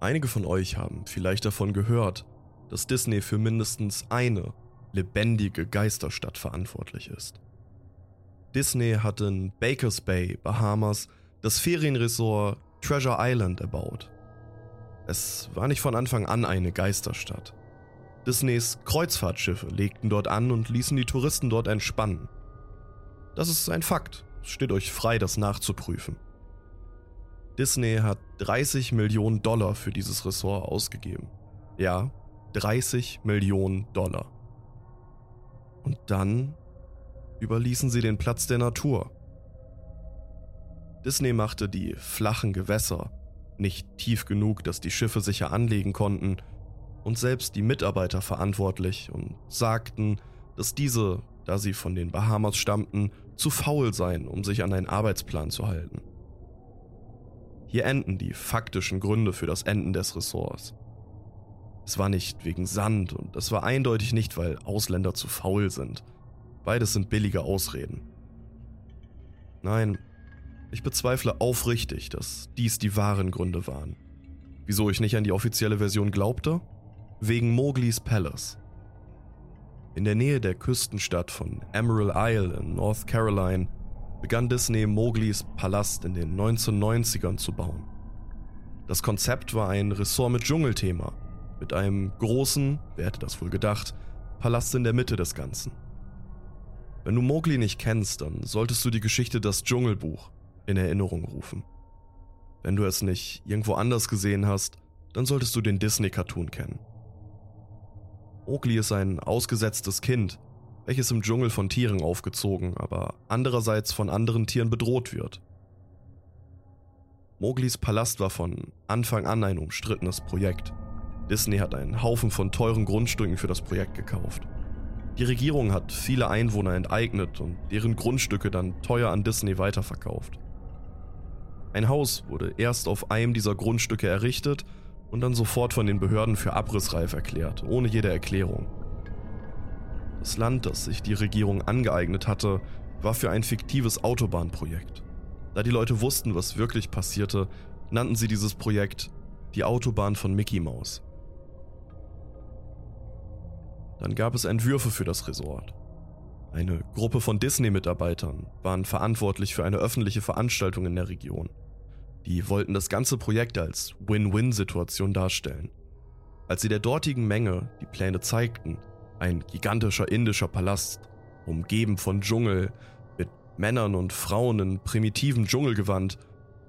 Einige von euch haben vielleicht davon gehört, dass Disney für mindestens eine lebendige Geisterstadt verantwortlich ist. Disney hat in Bakers Bay, Bahamas, das Ferienresort Treasure Island erbaut. Es war nicht von Anfang an eine Geisterstadt. Disneys Kreuzfahrtschiffe legten dort an und ließen die Touristen dort entspannen. Das ist ein Fakt, es steht euch frei, das nachzuprüfen. Disney hat 30 Millionen Dollar für dieses Ressort ausgegeben. Ja, 30 Millionen Dollar. Und dann überließen sie den Platz der Natur. Disney machte die flachen Gewässer nicht tief genug, dass die Schiffe sicher anlegen konnten, und selbst die Mitarbeiter verantwortlich und sagten, dass diese, da sie von den Bahamas stammten, zu faul seien, um sich an einen Arbeitsplan zu halten. Hier enden die faktischen Gründe für das Enden des Ressorts. Es war nicht wegen Sand und es war eindeutig nicht, weil Ausländer zu faul sind. Beides sind billige Ausreden. Nein, ich bezweifle aufrichtig, dass dies die wahren Gründe waren. Wieso ich nicht an die offizielle Version glaubte? Wegen Mowglis Palace. In der Nähe der Küstenstadt von Emerald Isle in North Carolina begann Disney Mowglis Palast in den 1990ern zu bauen. Das Konzept war ein Ressort mit Dschungelthema, mit einem großen, wer hätte das wohl gedacht, Palast in der Mitte des Ganzen. Wenn du Mowgli nicht kennst, dann solltest du die Geschichte Das Dschungelbuch in Erinnerung rufen. Wenn du es nicht irgendwo anders gesehen hast, dann solltest du den Disney-Cartoon kennen. Mowgli ist ein ausgesetztes Kind, welches im Dschungel von Tieren aufgezogen, aber andererseits von anderen Tieren bedroht wird. Mowglis Palast war von Anfang an ein umstrittenes Projekt. Disney hat einen Haufen von teuren Grundstücken für das Projekt gekauft. Die Regierung hat viele Einwohner enteignet und deren Grundstücke dann teuer an Disney weiterverkauft. Ein Haus wurde erst auf einem dieser Grundstücke errichtet und dann sofort von den Behörden für abrissreif erklärt, ohne jede Erklärung. Das Land, das sich die Regierung angeeignet hatte, war für ein fiktives Autobahnprojekt. Da die Leute wussten, was wirklich passierte, nannten sie dieses Projekt die Autobahn von Mickey Mouse. Dann gab es Entwürfe für das Resort. Eine Gruppe von Disney-Mitarbeitern waren verantwortlich für eine öffentliche Veranstaltung in der Region. Die wollten das ganze Projekt als Win-Win-Situation darstellen. Als sie der dortigen Menge die Pläne zeigten, ein gigantischer indischer Palast, umgeben von Dschungel, mit Männern und Frauen in primitivem Dschungelgewand,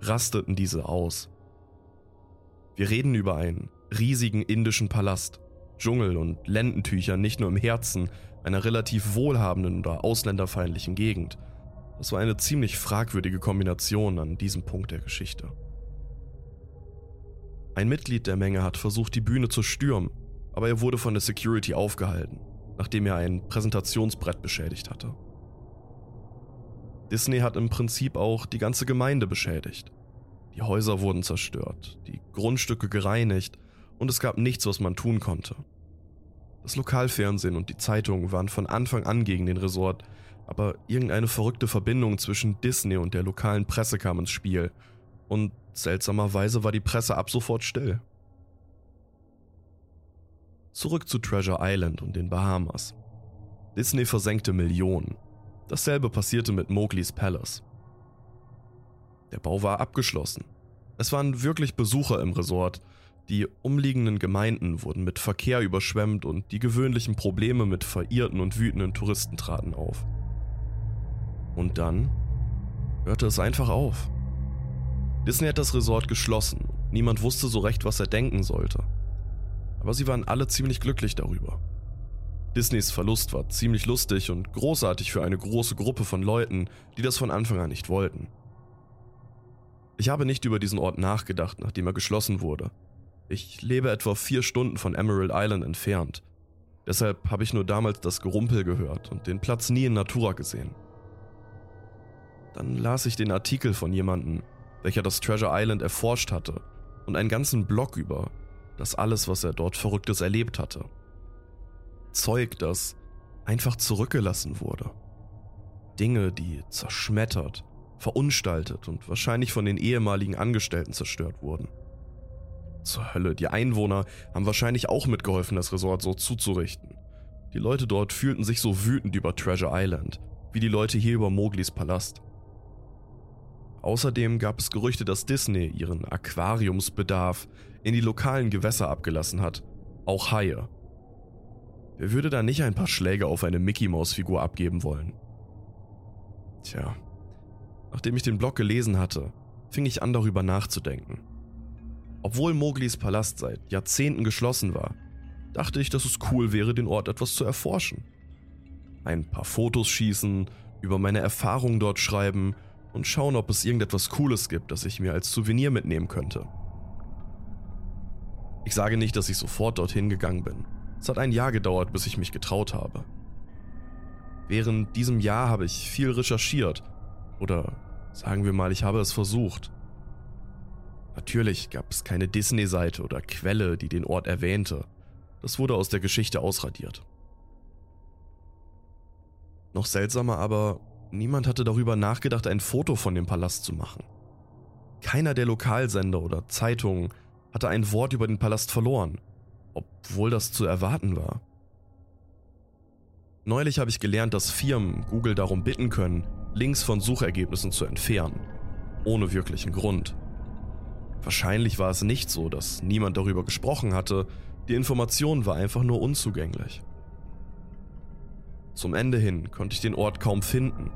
rasteten diese aus. Wir reden über einen riesigen indischen Palast, Dschungel und Lendentücher nicht nur im Herzen einer relativ wohlhabenden oder ausländerfeindlichen Gegend. Das war eine ziemlich fragwürdige Kombination an diesem Punkt der Geschichte. Ein Mitglied der Menge hat versucht, die Bühne zu stürmen, aber er wurde von der Security aufgehalten, nachdem er ein Präsentationsbrett beschädigt hatte. Disney hat im Prinzip auch die ganze Gemeinde beschädigt. Die Häuser wurden zerstört, die Grundstücke gereinigt und es gab nichts, was man tun konnte. Das Lokalfernsehen und die Zeitungen waren von Anfang an gegen den Resort, aber irgendeine verrückte Verbindung zwischen Disney und der lokalen Presse kam ins Spiel und seltsamerweise war die Presse ab sofort still. Zurück zu Treasure Island und den Bahamas. Disney versenkte Millionen. Dasselbe passierte mit Mowglis Palace. Der Bau war abgeschlossen. Es waren wirklich Besucher im Resort die umliegenden Gemeinden wurden mit Verkehr überschwemmt und die gewöhnlichen Probleme mit verirrten und wütenden Touristen traten auf. Und dann hörte es einfach auf. Disney hat das Resort geschlossen. Niemand wusste so recht, was er denken sollte. Aber sie waren alle ziemlich glücklich darüber. Disneys Verlust war ziemlich lustig und großartig für eine große Gruppe von Leuten, die das von Anfang an nicht wollten. Ich habe nicht über diesen Ort nachgedacht, nachdem er geschlossen wurde. Ich lebe etwa vier Stunden von Emerald Island entfernt. Deshalb habe ich nur damals das Gerumpel gehört und den Platz nie in Natura gesehen. Dann las ich den Artikel von jemandem, welcher das Treasure Island erforscht hatte und einen ganzen Blog über das alles, was er dort Verrücktes erlebt hatte. Zeug, das einfach zurückgelassen wurde. Dinge, die zerschmettert, verunstaltet und wahrscheinlich von den ehemaligen Angestellten zerstört wurden. Zur Hölle, die Einwohner haben wahrscheinlich auch mitgeholfen, das Resort so zuzurichten. Die Leute dort fühlten sich so wütend über Treasure Island, wie die Leute hier über Mowglis Palast. Außerdem gab es Gerüchte, dass Disney ihren Aquariumsbedarf in die lokalen Gewässer abgelassen hat, auch Haie. Wer würde da nicht ein paar Schläge auf eine Mickey-Maus-Figur abgeben wollen? Tja, nachdem ich den Blog gelesen hatte, fing ich an darüber nachzudenken. Obwohl Moglis Palast seit Jahrzehnten geschlossen war, dachte ich, dass es cool wäre, den Ort etwas zu erforschen. Ein paar Fotos schießen, über meine Erfahrungen dort schreiben und schauen, ob es irgendetwas Cooles gibt, das ich mir als Souvenir mitnehmen könnte. Ich sage nicht, dass ich sofort dorthin gegangen bin. Es hat ein Jahr gedauert, bis ich mich getraut habe. Während diesem Jahr habe ich viel recherchiert. Oder sagen wir mal, ich habe es versucht. Natürlich gab es keine Disney-Seite oder Quelle, die den Ort erwähnte. Das wurde aus der Geschichte ausradiert. Noch seltsamer aber, niemand hatte darüber nachgedacht, ein Foto von dem Palast zu machen. Keiner der Lokalsender oder Zeitungen hatte ein Wort über den Palast verloren, obwohl das zu erwarten war. Neulich habe ich gelernt, dass Firmen Google darum bitten können, Links von Suchergebnissen zu entfernen, ohne wirklichen Grund. Wahrscheinlich war es nicht so, dass niemand darüber gesprochen hatte, die Information war einfach nur unzugänglich. Zum Ende hin konnte ich den Ort kaum finden.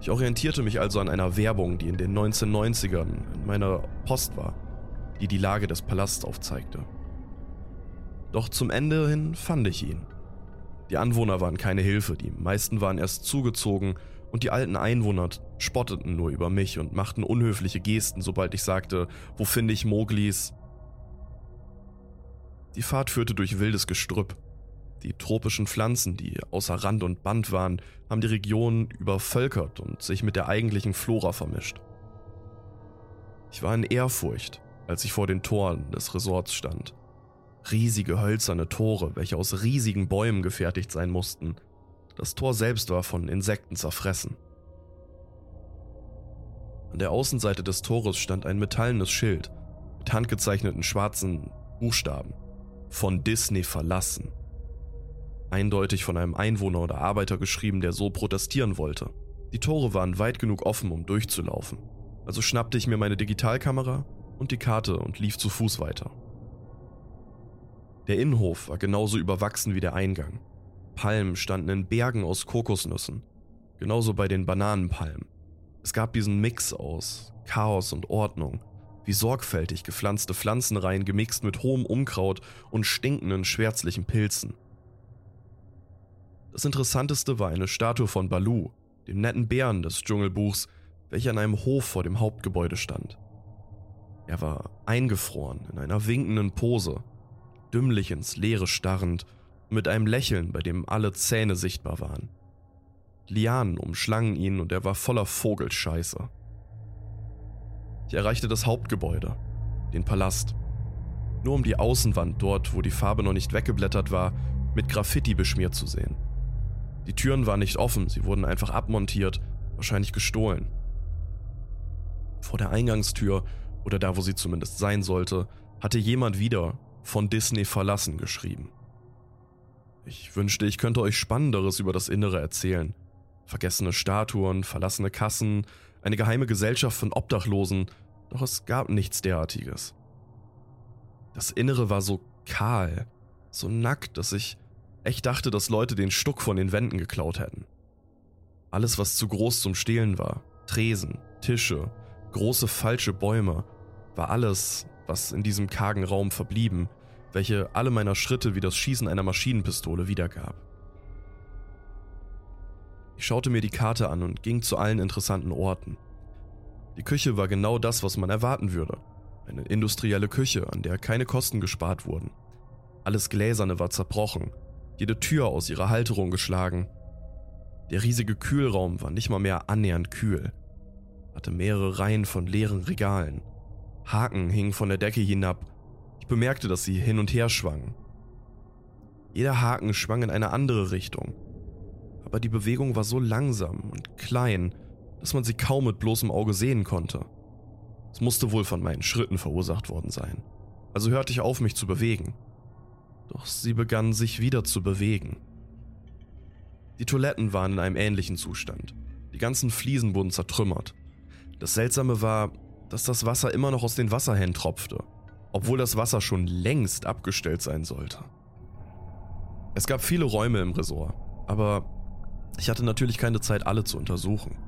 Ich orientierte mich also an einer Werbung, die in den 1990ern in meiner Post war, die die Lage des Palasts aufzeigte. Doch zum Ende hin fand ich ihn. Die Anwohner waren keine Hilfe, die meisten waren erst zugezogen und die alten Einwohner spotteten nur über mich und machten unhöfliche Gesten, sobald ich sagte, wo finde ich Moglis? Die Fahrt führte durch wildes Gestrüpp. Die tropischen Pflanzen, die außer Rand und Band waren, haben die Region übervölkert und sich mit der eigentlichen Flora vermischt. Ich war in Ehrfurcht, als ich vor den Toren des Resorts stand. Riesige hölzerne Tore, welche aus riesigen Bäumen gefertigt sein mussten. Das Tor selbst war von Insekten zerfressen. An der Außenseite des Tores stand ein metallenes Schild mit handgezeichneten schwarzen Buchstaben. Von Disney verlassen. Eindeutig von einem Einwohner oder Arbeiter geschrieben, der so protestieren wollte. Die Tore waren weit genug offen, um durchzulaufen. Also schnappte ich mir meine Digitalkamera und die Karte und lief zu Fuß weiter. Der Innenhof war genauso überwachsen wie der Eingang. Palmen standen in Bergen aus Kokosnüssen, genauso bei den Bananenpalmen. Es gab diesen Mix aus Chaos und Ordnung, wie sorgfältig gepflanzte Pflanzenreihen gemixt mit hohem Unkraut und stinkenden schwärzlichen Pilzen. Das Interessanteste war eine Statue von Balu, dem netten Bären des Dschungelbuchs, welcher an einem Hof vor dem Hauptgebäude stand. Er war eingefroren in einer winkenden Pose, dümmlich ins Leere starrend, mit einem Lächeln, bei dem alle Zähne sichtbar waren. Lianen umschlangen ihn und er war voller Vogelscheiße. Ich erreichte das Hauptgebäude, den Palast. Nur um die Außenwand dort, wo die Farbe noch nicht weggeblättert war, mit Graffiti beschmiert zu sehen. Die Türen waren nicht offen, sie wurden einfach abmontiert, wahrscheinlich gestohlen. Vor der Eingangstür, oder da wo sie zumindest sein sollte, hatte jemand wieder von Disney verlassen geschrieben. Ich wünschte, ich könnte euch Spannenderes über das Innere erzählen. Vergessene Statuen, verlassene Kassen, eine geheime Gesellschaft von Obdachlosen, doch es gab nichts derartiges. Das Innere war so kahl, so nackt, dass ich echt dachte, dass Leute den Stuck von den Wänden geklaut hätten. Alles, was zu groß zum Stehlen war, Tresen, Tische, große falsche Bäume, war alles, was in diesem kargen Raum verblieben, welche alle meiner Schritte wie das Schießen einer Maschinenpistole wiedergab. Ich schaute mir die Karte an und ging zu allen interessanten Orten. Die Küche war genau das, was man erwarten würde. Eine industrielle Küche, an der keine Kosten gespart wurden. Alles Gläserne war zerbrochen, jede Tür aus ihrer Halterung geschlagen. Der riesige Kühlraum war nicht mal mehr annähernd kühl, hatte mehrere Reihen von leeren Regalen. Haken hingen von der Decke hinab. Ich bemerkte, dass sie hin und her schwangen. Jeder Haken schwang in eine andere Richtung, aber die Bewegung war so langsam und klein, dass man sie kaum mit bloßem Auge sehen konnte. Es musste wohl von meinen Schritten verursacht worden sein. also hörte ich auf, mich zu bewegen. Doch sie begann sich wieder zu bewegen. Die Toiletten waren in einem ähnlichen Zustand. Die ganzen Fliesen wurden zertrümmert. Das Seltsame war, dass das Wasser immer noch aus den Wasserhähnen tropfte, obwohl das Wasser schon längst abgestellt sein sollte. Es gab viele Räume im Resort, aber ich hatte natürlich keine Zeit, alle zu untersuchen.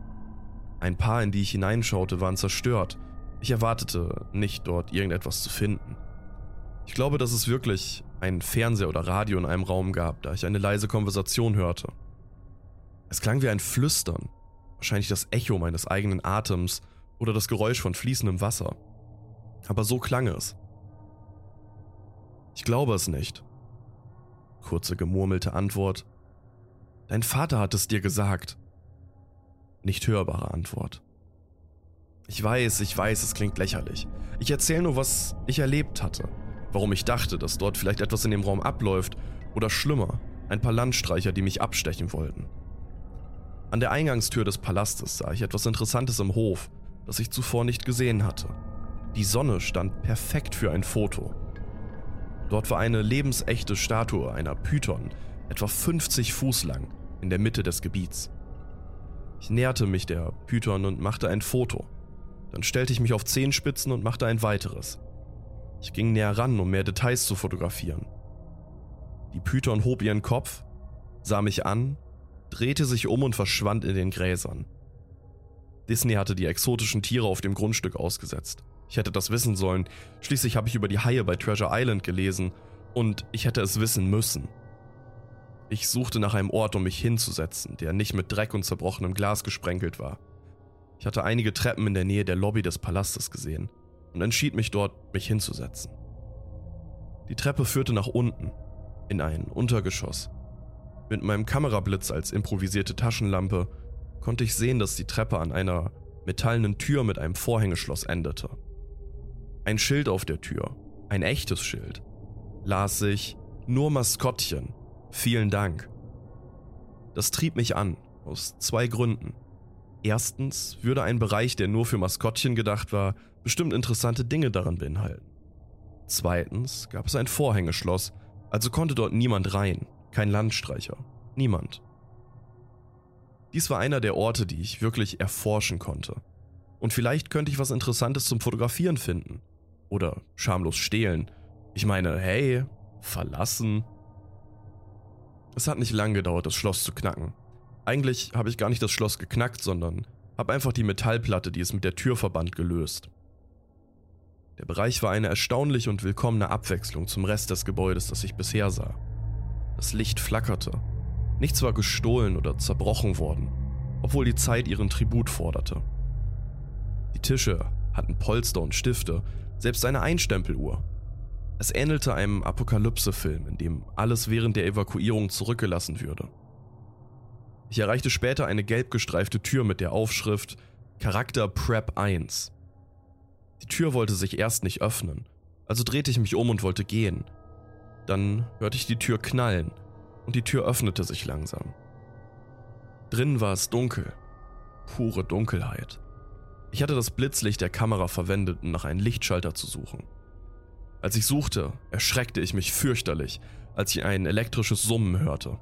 Ein paar, in die ich hineinschaute, waren zerstört. Ich erwartete nicht, dort irgendetwas zu finden. Ich glaube, dass es wirklich einen Fernseher oder Radio in einem Raum gab, da ich eine leise Konversation hörte. Es klang wie ein Flüstern, wahrscheinlich das Echo meines eigenen Atems oder das Geräusch von fließendem Wasser. Aber so klang es. Ich glaube es nicht. Kurze gemurmelte Antwort. Dein Vater hat es dir gesagt. Nicht hörbare Antwort. Ich weiß, ich weiß, es klingt lächerlich. Ich erzähle nur, was ich erlebt hatte. Warum ich dachte, dass dort vielleicht etwas in dem Raum abläuft. Oder schlimmer, ein paar Landstreicher, die mich abstechen wollten. An der Eingangstür des Palastes sah ich etwas Interessantes im Hof, das ich zuvor nicht gesehen hatte. Die Sonne stand perfekt für ein Foto. Dort war eine lebensechte Statue einer Python, etwa 50 Fuß lang, in der Mitte des Gebiets. Ich näherte mich der Python und machte ein Foto. Dann stellte ich mich auf Zehenspitzen und machte ein weiteres. Ich ging näher ran, um mehr Details zu fotografieren. Die Python hob ihren Kopf, sah mich an drehte sich um und verschwand in den Gräsern. Disney hatte die exotischen Tiere auf dem Grundstück ausgesetzt. Ich hätte das wissen sollen, schließlich habe ich über die Haie bei Treasure Island gelesen und ich hätte es wissen müssen. Ich suchte nach einem Ort, um mich hinzusetzen, der nicht mit Dreck und zerbrochenem Glas gesprenkelt war. Ich hatte einige Treppen in der Nähe der Lobby des Palastes gesehen und entschied mich dort, mich hinzusetzen. Die Treppe führte nach unten, in ein Untergeschoss. Mit meinem Kamerablitz als improvisierte Taschenlampe konnte ich sehen, dass die Treppe an einer metallenen Tür mit einem Vorhängeschloss endete. Ein Schild auf der Tür, ein echtes Schild, las sich nur Maskottchen, vielen Dank. Das trieb mich an, aus zwei Gründen. Erstens würde ein Bereich, der nur für Maskottchen gedacht war, bestimmt interessante Dinge daran beinhalten. Zweitens gab es ein Vorhängeschloss, also konnte dort niemand rein. Kein Landstreicher. Niemand. Dies war einer der Orte, die ich wirklich erforschen konnte. Und vielleicht könnte ich was Interessantes zum Fotografieren finden. Oder schamlos stehlen. Ich meine, hey, verlassen. Es hat nicht lang gedauert, das Schloss zu knacken. Eigentlich habe ich gar nicht das Schloss geknackt, sondern habe einfach die Metallplatte, die es mit der Tür verband, gelöst. Der Bereich war eine erstaunliche und willkommene Abwechslung zum Rest des Gebäudes, das ich bisher sah. Das Licht flackerte. Nichts war gestohlen oder zerbrochen worden, obwohl die Zeit ihren Tribut forderte. Die Tische hatten Polster und Stifte, selbst eine Einstempeluhr. Es ähnelte einem Apokalypse-Film, in dem alles während der Evakuierung zurückgelassen würde. Ich erreichte später eine gelb gestreifte Tür mit der Aufschrift Charakter Prep 1. Die Tür wollte sich erst nicht öffnen, also drehte ich mich um und wollte gehen, dann hörte ich die Tür knallen und die Tür öffnete sich langsam. Drin war es dunkel, pure Dunkelheit. Ich hatte das Blitzlicht der Kamera verwendet, um nach einem Lichtschalter zu suchen. Als ich suchte, erschreckte ich mich fürchterlich, als ich ein elektrisches Summen hörte.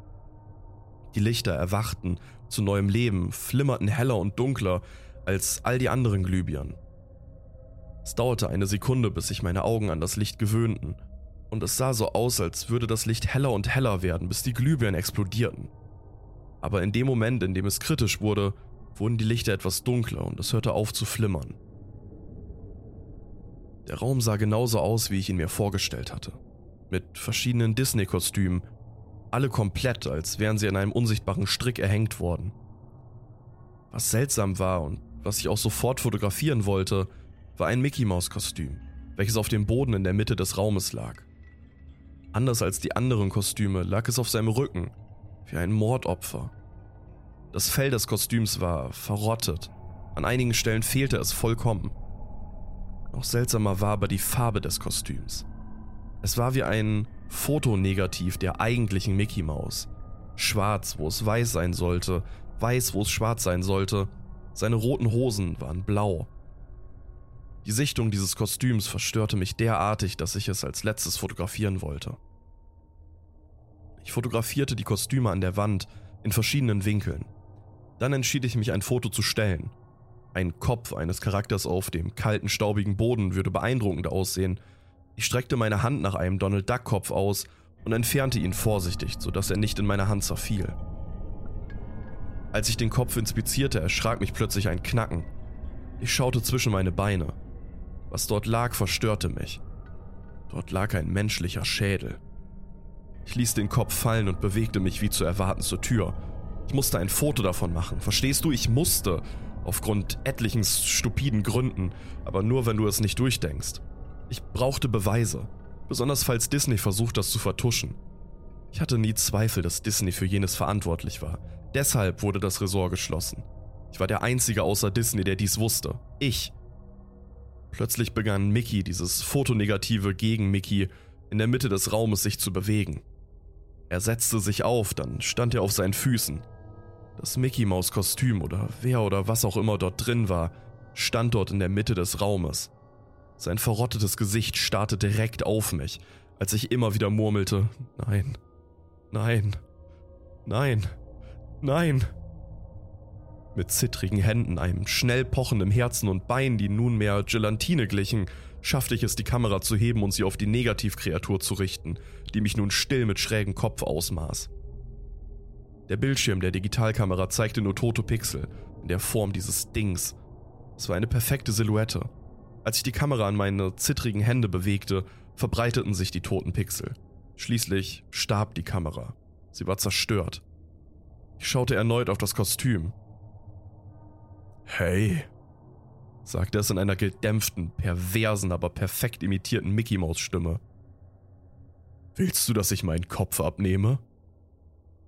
Die Lichter erwachten zu neuem Leben, flimmerten heller und dunkler als all die anderen Glühbirnen. Es dauerte eine Sekunde, bis sich meine Augen an das Licht gewöhnten und es sah so aus, als würde das Licht heller und heller werden, bis die Glühbirnen explodierten. Aber in dem Moment, in dem es kritisch wurde, wurden die Lichter etwas dunkler und es hörte auf zu flimmern. Der Raum sah genauso aus, wie ich ihn mir vorgestellt hatte. Mit verschiedenen Disney-Kostümen, alle komplett, als wären sie an einem unsichtbaren Strick erhängt worden. Was seltsam war und was ich auch sofort fotografieren wollte, war ein Mickey-Maus-Kostüm, welches auf dem Boden in der Mitte des Raumes lag. Anders als die anderen Kostüme lag es auf seinem Rücken, wie ein Mordopfer. Das Fell des Kostüms war verrottet, an einigen Stellen fehlte es vollkommen. Noch seltsamer war aber die Farbe des Kostüms. Es war wie ein Fotonegativ der eigentlichen Mickey Maus. Schwarz, wo es weiß sein sollte, weiß, wo es schwarz sein sollte. Seine roten Hosen waren blau. Die Sichtung dieses Kostüms verstörte mich derartig, dass ich es als letztes fotografieren wollte. Ich fotografierte die Kostüme an der Wand in verschiedenen Winkeln. Dann entschied ich mich, ein Foto zu stellen. Ein Kopf eines Charakters auf dem kalten, staubigen Boden würde beeindruckend aussehen. Ich streckte meine Hand nach einem Donald Duck Kopf aus und entfernte ihn vorsichtig, sodass er nicht in meine Hand zerfiel. Als ich den Kopf inspizierte, erschrak mich plötzlich ein Knacken. Ich schaute zwischen meine Beine. Was dort lag, verstörte mich. Dort lag ein menschlicher Schädel. Ich ließ den Kopf fallen und bewegte mich wie zu erwarten zur Tür. Ich musste ein Foto davon machen. Verstehst du? Ich musste. Aufgrund etlichen stupiden Gründen, aber nur wenn du es nicht durchdenkst. Ich brauchte Beweise, besonders falls Disney versucht, das zu vertuschen. Ich hatte nie Zweifel, dass Disney für jenes verantwortlich war. Deshalb wurde das Resort geschlossen. Ich war der Einzige außer Disney, der dies wusste. Ich. Plötzlich begann Mickey, dieses Fotonegative gegen Mickey, in der Mitte des Raumes sich zu bewegen. Er setzte sich auf, dann stand er auf seinen Füßen. Das Mickey Maus Kostüm oder wer oder was auch immer dort drin war, stand dort in der Mitte des Raumes. Sein verrottetes Gesicht starrte direkt auf mich, als ich immer wieder murmelte, nein, nein, nein, nein. Mit zittrigen Händen, einem schnell pochenden Herzen und Beinen, die nunmehr Gelatine glichen, schaffte ich es, die Kamera zu heben und sie auf die Negativkreatur zu richten, die mich nun still mit schrägem Kopf ausmaß. Der Bildschirm der Digitalkamera zeigte nur tote Pixel in der Form dieses Dings. Es war eine perfekte Silhouette. Als ich die Kamera an meine zittrigen Hände bewegte, verbreiteten sich die toten Pixel. Schließlich starb die Kamera. Sie war zerstört. Ich schaute erneut auf das Kostüm. Hey, sagte es in einer gedämpften, perversen, aber perfekt imitierten Mickey Maus Stimme. Willst du, dass ich meinen Kopf abnehme?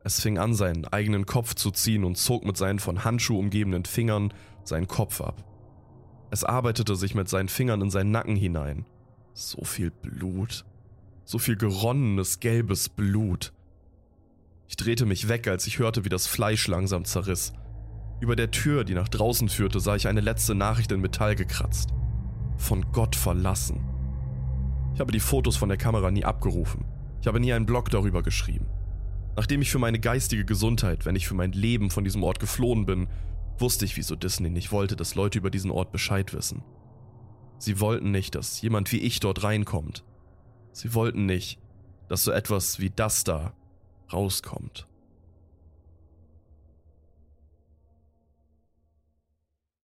Es fing an, seinen eigenen Kopf zu ziehen und zog mit seinen von Handschuh umgebenen Fingern seinen Kopf ab. Es arbeitete sich mit seinen Fingern in seinen Nacken hinein. So viel Blut. So viel geronnenes, gelbes Blut. Ich drehte mich weg, als ich hörte, wie das Fleisch langsam zerriss über der Tür, die nach draußen führte, sah ich eine letzte Nachricht in Metall gekratzt. Von Gott verlassen. Ich habe die Fotos von der Kamera nie abgerufen. Ich habe nie einen Blog darüber geschrieben. Nachdem ich für meine geistige Gesundheit, wenn ich für mein Leben von diesem Ort geflohen bin, wusste ich, wieso Disney nicht wollte, dass Leute über diesen Ort Bescheid wissen. Sie wollten nicht, dass jemand wie ich dort reinkommt. Sie wollten nicht, dass so etwas wie das da rauskommt.